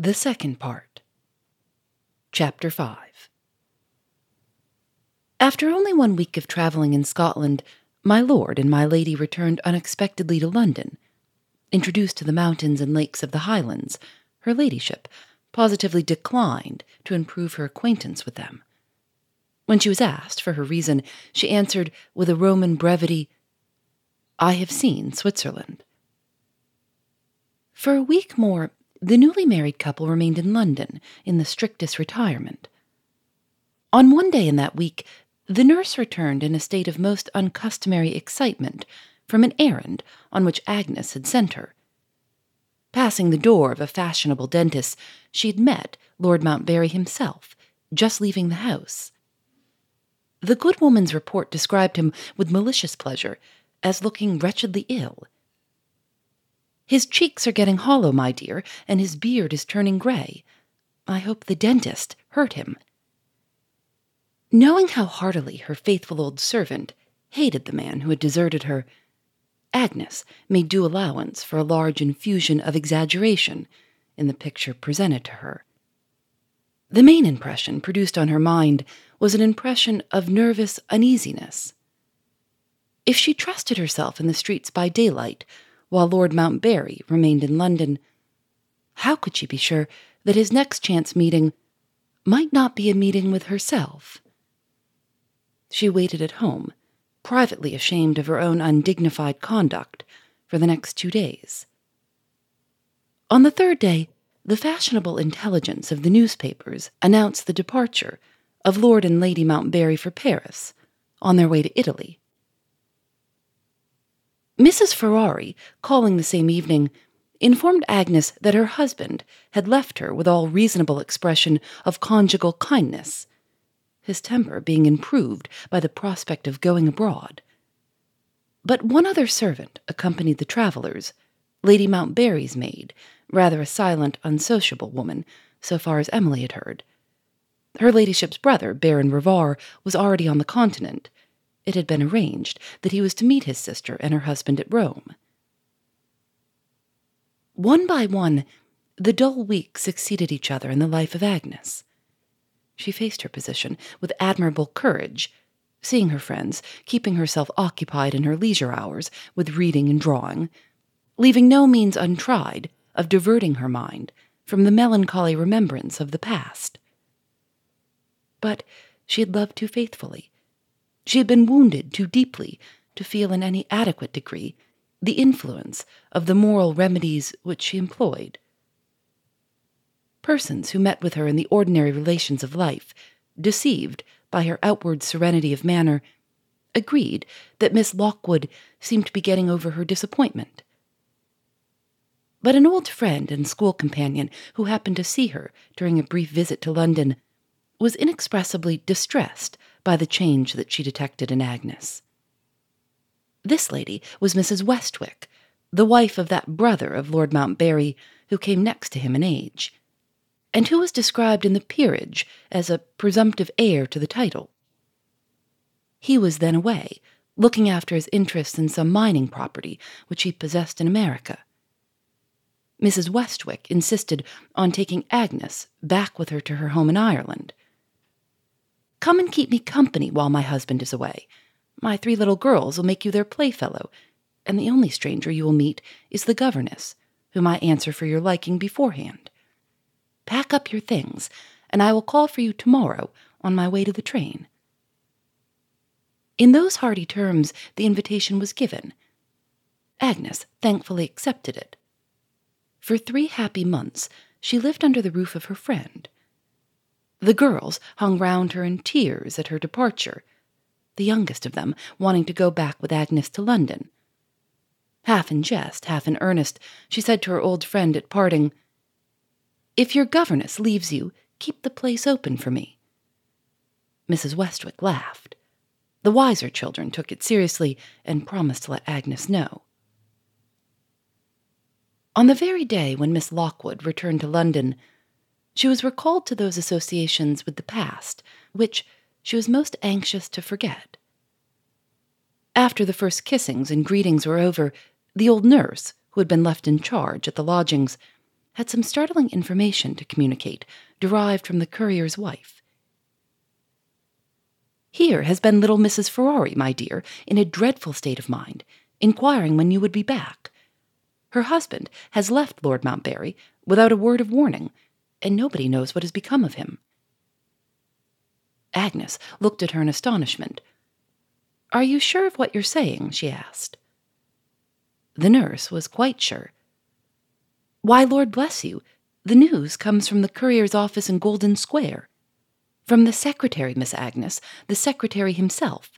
The second part. Chapter 5 After only one week of travelling in Scotland, my lord and my lady returned unexpectedly to London. Introduced to the mountains and lakes of the Highlands, her ladyship positively declined to improve her acquaintance with them. When she was asked for her reason, she answered with a Roman brevity, I have seen Switzerland. For a week more, the newly married couple remained in London in the strictest retirement. On one day in that week, the nurse returned in a state of most uncustomary excitement from an errand on which Agnes had sent her. Passing the door of a fashionable dentist, she had met Lord Montbarry himself, just leaving the house. The good woman's report described him with malicious pleasure as looking wretchedly ill his cheeks are getting hollow, my dear, and his beard is turning gray. I hope the dentist hurt him. Knowing how heartily her faithful old servant hated the man who had deserted her, Agnes made due allowance for a large infusion of exaggeration in the picture presented to her. The main impression produced on her mind was an impression of nervous uneasiness. If she trusted herself in the streets by daylight, while Lord Montbarry remained in London. How could she be sure that his next chance meeting might not be a meeting with herself? She waited at home, privately ashamed of her own undignified conduct, for the next two days. On the third day, the fashionable intelligence of the newspapers announced the departure of Lord and Lady Montbarry for Paris, on their way to Italy. Mrs. Ferrari, calling the same evening, informed Agnes that her husband had left her with all reasonable expression of conjugal kindness, his temper being improved by the prospect of going abroad. But one other servant accompanied the travellers, Lady Montbarry's maid, rather a silent, unsociable woman, so far as Emily had heard. Her ladyship's brother, Baron Rivar, was already on the continent, it had been arranged that he was to meet his sister and her husband at Rome. One by one, the dull weeks succeeded each other in the life of Agnes. She faced her position with admirable courage, seeing her friends, keeping herself occupied in her leisure hours with reading and drawing, leaving no means untried of diverting her mind from the melancholy remembrance of the past. But she had loved too faithfully she had been wounded too deeply to feel in any adequate degree the influence of the moral remedies which she employed. Persons who met with her in the ordinary relations of life, deceived by her outward serenity of manner, agreed that Miss Lockwood seemed to be getting over her disappointment. But an old friend and school companion who happened to see her during a brief visit to London was inexpressibly distressed by the change that she detected in Agnes. This lady was Mrs. Westwick, the wife of that brother of Lord Montbarry who came next to him in age, and who was described in the peerage as a presumptive heir to the title. He was then away, looking after his interests in some mining property which he possessed in America. Mrs. Westwick insisted on taking Agnes back with her to her home in Ireland. Come and keep me company while my husband is away. My three little girls will make you their playfellow, and the only stranger you will meet is the governess, whom I answer for your liking beforehand. Pack up your things, and I will call for you tomorrow on my way to the train. In those hearty terms, the invitation was given. Agnes thankfully accepted it. For three happy months, she lived under the roof of her friend the girls hung round her in tears at her departure, the youngest of them wanting to go back with Agnes to London. Half in jest, half in earnest, she said to her old friend at parting, If your governess leaves you, keep the place open for me. Mrs. Westwick laughed. The wiser children took it seriously and promised to let Agnes know. On the very day when Miss Lockwood returned to London, she was recalled to those associations with the past, which she was most anxious to forget. After the first kissings and greetings were over, the old nurse, who had been left in charge at the lodgings, had some startling information to communicate derived from the courier's wife. Here has been little Mrs. Ferrari, my dear, in a dreadful state of mind, inquiring when you would be back. Her husband has left Lord Montbarry without a word of warning, and nobody knows what has become of him. Agnes looked at her in astonishment. Are you sure of what you're saying? she asked. The nurse was quite sure. Why, Lord bless you, the news comes from the courier's office in Golden Square. From the secretary, Miss Agnes, the secretary himself.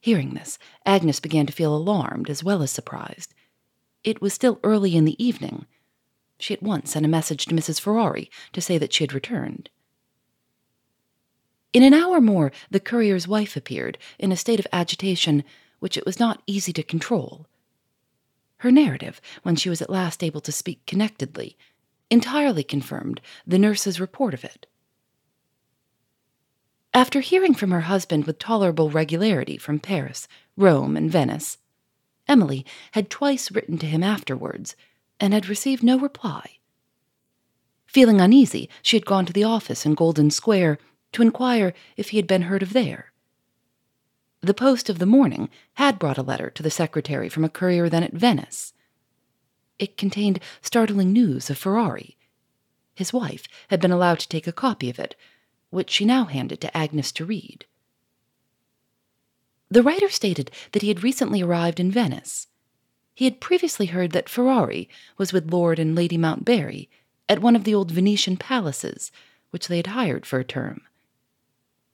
Hearing this, Agnes began to feel alarmed as well as surprised. It was still early in the evening. She at once sent a message to Mrs. Ferrari to say that she had returned. In an hour more, the courier's wife appeared, in a state of agitation which it was not easy to control. Her narrative, when she was at last able to speak connectedly, entirely confirmed the nurse's report of it. After hearing from her husband with tolerable regularity from Paris, Rome, and Venice, Emily had twice written to him afterwards and had received no reply. Feeling uneasy, she had gone to the office in Golden Square to inquire if he had been heard of there. The post of the morning had brought a letter to the secretary from a courier then at Venice. It contained startling news of Ferrari. His wife had been allowed to take a copy of it, which she now handed to Agnes to read. The writer stated that he had recently arrived in Venice. He had previously heard that Ferrari was with Lord and Lady Montbarry at one of the old Venetian palaces, which they had hired for a term.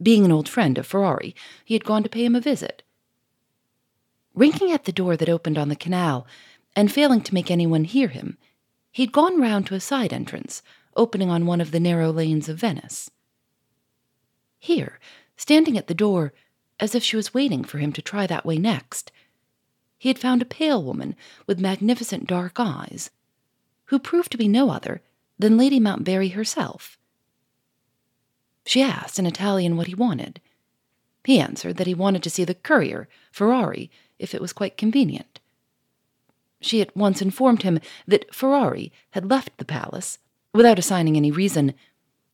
Being an old friend of Ferrari, he had gone to pay him a visit. Ringing at the door that opened on the canal, and failing to make anyone hear him, he had gone round to a side entrance, opening on one of the narrow lanes of Venice. Here, standing at the door, as if she was waiting for him to try that way next. He had found a pale woman with magnificent dark eyes, who proved to be no other than Lady Montbarry herself. She asked in Italian what he wanted. He answered that he wanted to see the courier, Ferrari, if it was quite convenient. She at once informed him that Ferrari had left the palace without assigning any reason,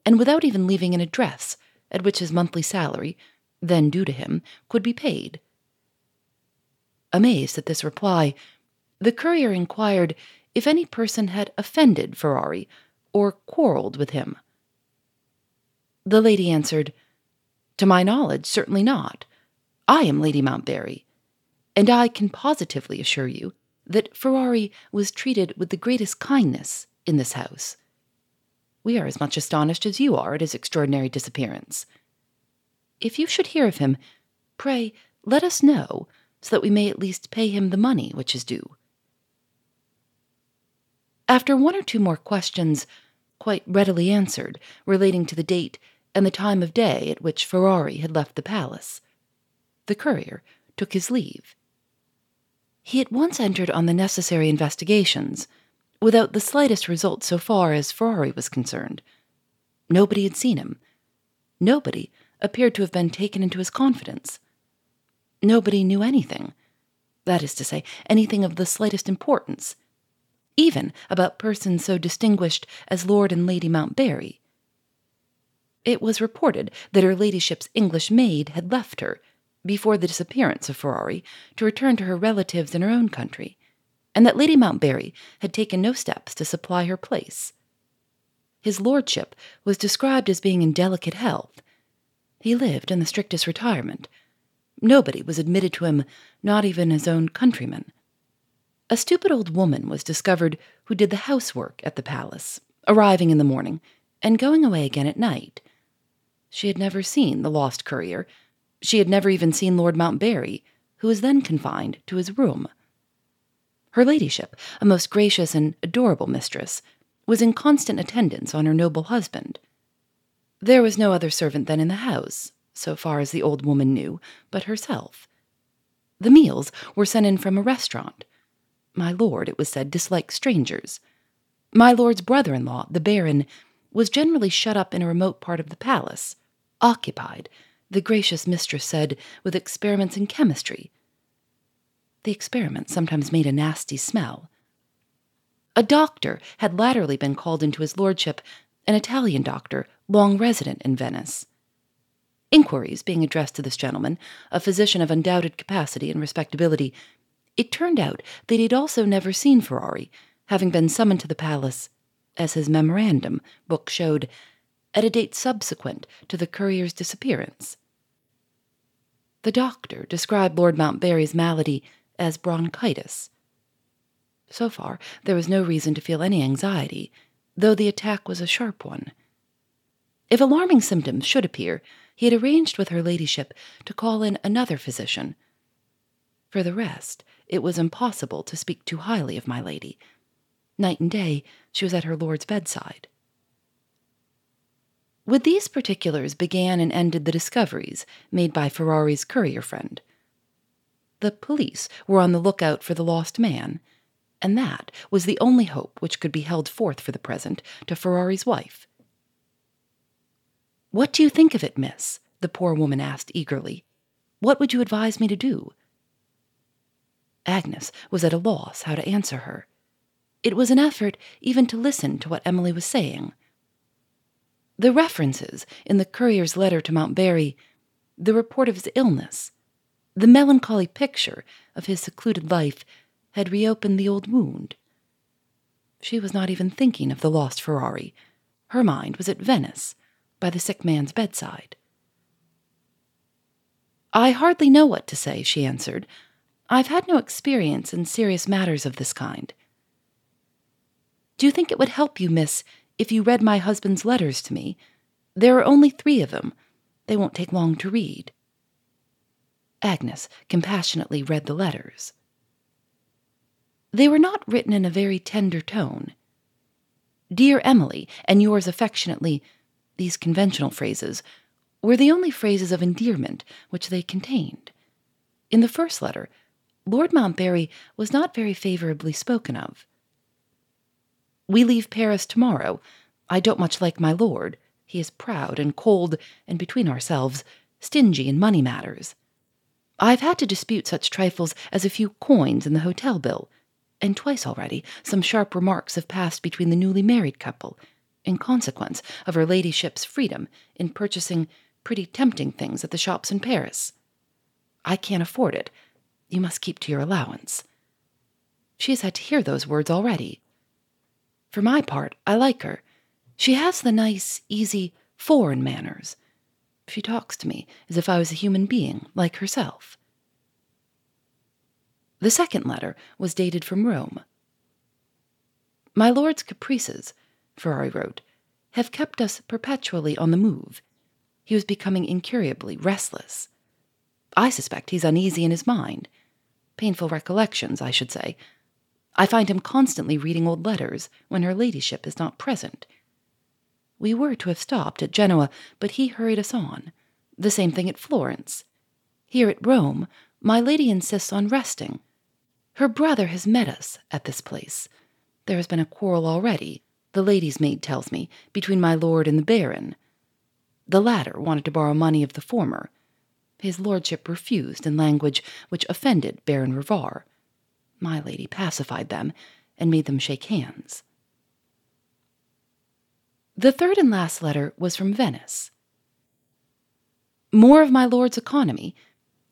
and without even leaving an address at which his monthly salary then due to him, could be paid. Amazed at this reply, the courier inquired if any person had offended Ferrari or quarreled with him. The lady answered, To my knowledge, certainly not. I am Lady Montbarry, and I can positively assure you that Ferrari was treated with the greatest kindness in this house. We are as much astonished as you are at his extraordinary disappearance. If you should hear of him, pray let us know, so that we may at least pay him the money which is due. After one or two more questions, quite readily answered, relating to the date and the time of day at which Ferrari had left the palace, the courier took his leave. He at once entered on the necessary investigations, without the slightest result so far as Ferrari was concerned. Nobody had seen him. Nobody appeared to have been taken into his confidence. Nobody knew anything, that is to say, anything of the slightest importance, even about persons so distinguished as Lord and Lady Montbarry. It was reported that her ladyship's English maid had left her, before the disappearance of Ferrari, to return to her relatives in her own country, and that Lady Montbarry had taken no steps to supply her place. His lordship was described as being in delicate health, he lived in the strictest retirement. Nobody was admitted to him, not even his own countrymen. A stupid old woman was discovered who did the housework at the palace, arriving in the morning and going away again at night. She had never seen the lost courier. She had never even seen Lord Montbarry, who was then confined to his room. Her ladyship, a most gracious and adorable mistress, was in constant attendance on her noble husband. There was no other servant then in the house, so far as the old woman knew, but herself. The meals were sent in from a restaurant. My lord, it was said, disliked strangers. My lord's brother in law, the baron, was generally shut up in a remote part of the palace, occupied, the gracious mistress said, with experiments in chemistry. The experiments sometimes made a nasty smell. A doctor had latterly been called into his lordship, an Italian doctor, long resident in Venice. Inquiries being addressed to this gentleman, a physician of undoubted capacity and respectability, it turned out that he had also never seen Ferrari, having been summoned to the palace, as his memorandum book showed, at a date subsequent to the courier's disappearance. The doctor described Lord Montbarry's malady as bronchitis. So far, there was no reason to feel any anxiety, though the attack was a sharp one. If alarming symptoms should appear, he had arranged with her ladyship to call in another physician. For the rest, it was impossible to speak too highly of my lady. Night and day, she was at her lord's bedside. With these particulars began and ended the discoveries made by Ferrari's courier friend. The police were on the lookout for the lost man, and that was the only hope which could be held forth for the present to Ferrari's wife. What do you think of it, miss? the poor woman asked eagerly. What would you advise me to do? Agnes was at a loss how to answer her. It was an effort even to listen to what Emily was saying. The references in the courier's letter to Montbarry, the report of his illness, the melancholy picture of his secluded life had reopened the old wound. She was not even thinking of the lost Ferrari. Her mind was at Venice, by the sick man's bedside. I hardly know what to say, she answered. I've had no experience in serious matters of this kind. Do you think it would help you, miss, if you read my husband's letters to me? There are only three of them. They won't take long to read. Agnes compassionately read the letters. They were not written in a very tender tone. Dear Emily, and yours affectionately, these conventional phrases, were the only phrases of endearment which they contained. In the first letter, Lord Montbarry was not very favorably spoken of. We leave Paris tomorrow. I don't much like my lord. He is proud and cold, and between ourselves, stingy in money matters. I've had to dispute such trifles as a few coins in the hotel bill, and twice already some sharp remarks have passed between the newly married couple, in consequence of her ladyship's freedom in purchasing pretty tempting things at the shops in Paris. I can't afford it. You must keep to your allowance. She has had to hear those words already. For my part, I like her. She has the nice, easy, foreign manners. She talks to me as if I was a human being, like herself. The second letter was dated from Rome. My lord's caprices, Ferrari wrote, have kept us perpetually on the move. He was becoming incurably restless. I suspect he's uneasy in his mind. Painful recollections, I should say. I find him constantly reading old letters when her ladyship is not present. We were to have stopped at Genoa, but he hurried us on. The same thing at Florence. Here at Rome, my lady insists on resting her brother has met us at this place. There has been a quarrel already, the lady's maid tells me, between my lord and the baron. The latter wanted to borrow money of the former. His lordship refused in language which offended Baron Rivar. My lady pacified them and made them shake hands. The third and last letter was from Venice. More of my lord's economy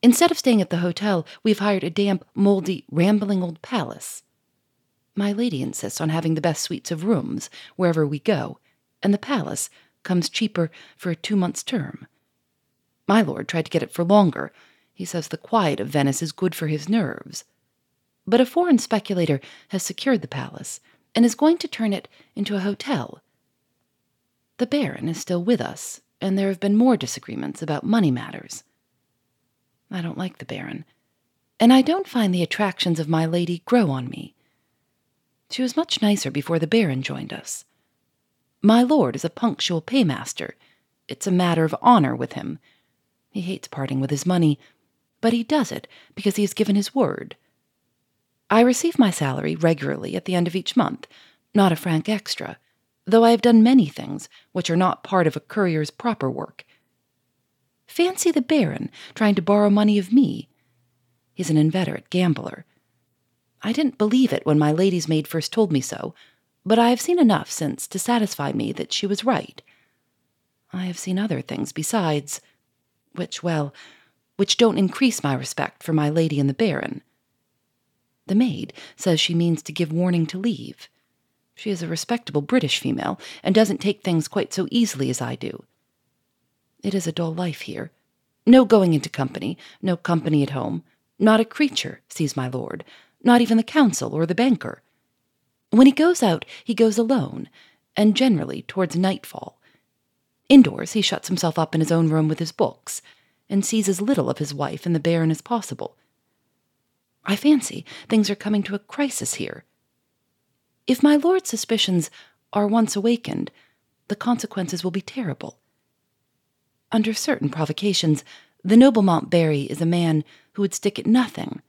Instead of staying at the hotel, we've hired a damp, moldy, rambling old palace. My lady insists on having the best suites of rooms wherever we go, and the palace comes cheaper for a two months' term. My lord tried to get it for longer. He says the quiet of Venice is good for his nerves. But a foreign speculator has secured the palace and is going to turn it into a hotel. The Baron is still with us, and there have been more disagreements about money matters. I don't like the Baron, and I don't find the attractions of my lady grow on me. She was much nicer before the Baron joined us. My lord is a punctual paymaster. It's a matter of honor with him. He hates parting with his money, but he does it because he has given his word. I receive my salary regularly at the end of each month, not a franc extra, though I have done many things which are not part of a courier's proper work Fancy the Baron trying to borrow money of me. He's an inveterate gambler. I didn't believe it when my lady's maid first told me so, but I have seen enough since to satisfy me that she was right. I have seen other things besides, which, well, which don't increase my respect for my lady and the Baron. The maid says she means to give warning to leave. She is a respectable British female and doesn't take things quite so easily as I do. It is a dull life here. No going into company, no company at home. Not a creature sees my lord, not even the council or the banker. When he goes out, he goes alone, and generally towards nightfall. Indoors, he shuts himself up in his own room with his books, and sees as little of his wife and the Baron as possible. I fancy things are coming to a crisis here. If my lord's suspicions are once awakened, the consequences will be terrible. Under certain provocations, the noble Montbarry is a man who would stick at nothing.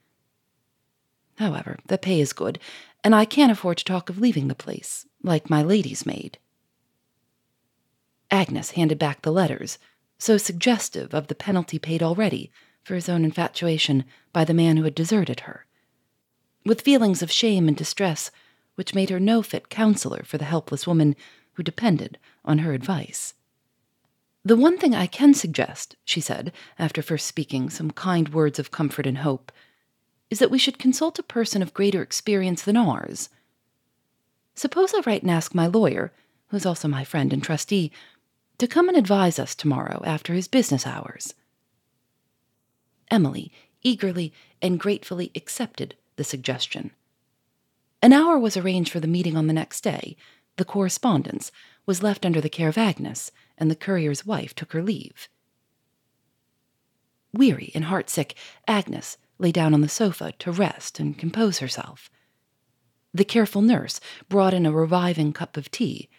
However, the pay is good, and I can't afford to talk of leaving the place, like my lady's maid. Agnes handed back the letters, so suggestive of the penalty paid already for his own infatuation by the man who had deserted her, with feelings of shame and distress which made her no fit counselor for the helpless woman who depended on her advice. The one thing I can suggest, she said, after first speaking some kind words of comfort and hope, is that we should consult a person of greater experience than ours. Suppose I write and ask my lawyer, who is also my friend and trustee, to come and advise us tomorrow after his business hours. Emily eagerly and gratefully accepted the suggestion. An hour was arranged for the meeting on the next day. The correspondence was left under the care of Agnes, and the courier's wife took her leave. Weary and heartsick, Agnes lay down on the sofa to rest and compose herself. The careful nurse brought in a reviving cup of tea.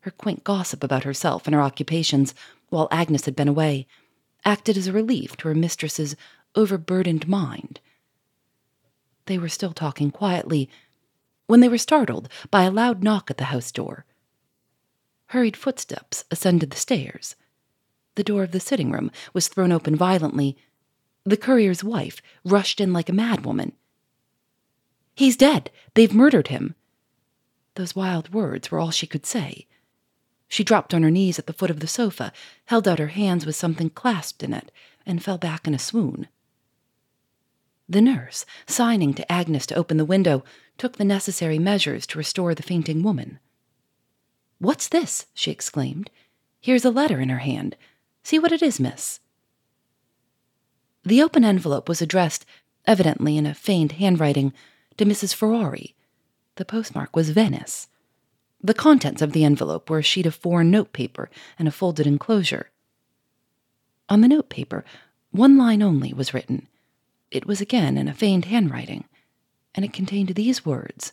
Her quaint gossip about herself and her occupations, while Agnes had been away, acted as a relief to her mistress's overburdened mind. They were still talking quietly when they were startled by a loud knock at the house door. Hurried footsteps ascended the stairs. The door of the sitting room was thrown open violently. The courier's wife rushed in like a madwoman. He's dead! They've murdered him! Those wild words were all she could say. She dropped on her knees at the foot of the sofa, held out her hands with something clasped in it, and fell back in a swoon. The nurse, signing to Agnes to open the window, took the necessary measures to restore the fainting woman. What's this? she exclaimed. Here's a letter in her hand. See what it is, miss. The open envelope was addressed, evidently in a feigned handwriting, to Mrs. Ferrari. The postmark was Venice. The contents of the envelope were a sheet of foreign notepaper and a folded enclosure. On the notepaper, one line only was written. It was again in a feigned handwriting, and it contained these words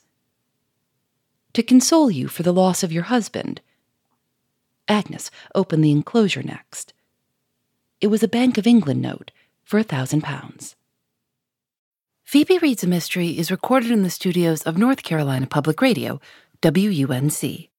To console you for the loss of your husband. Agnes opened the enclosure next. It was a Bank of England note for a thousand pounds. Phoebe Reads a Mystery is recorded in the studios of North Carolina Public Radio WUNC.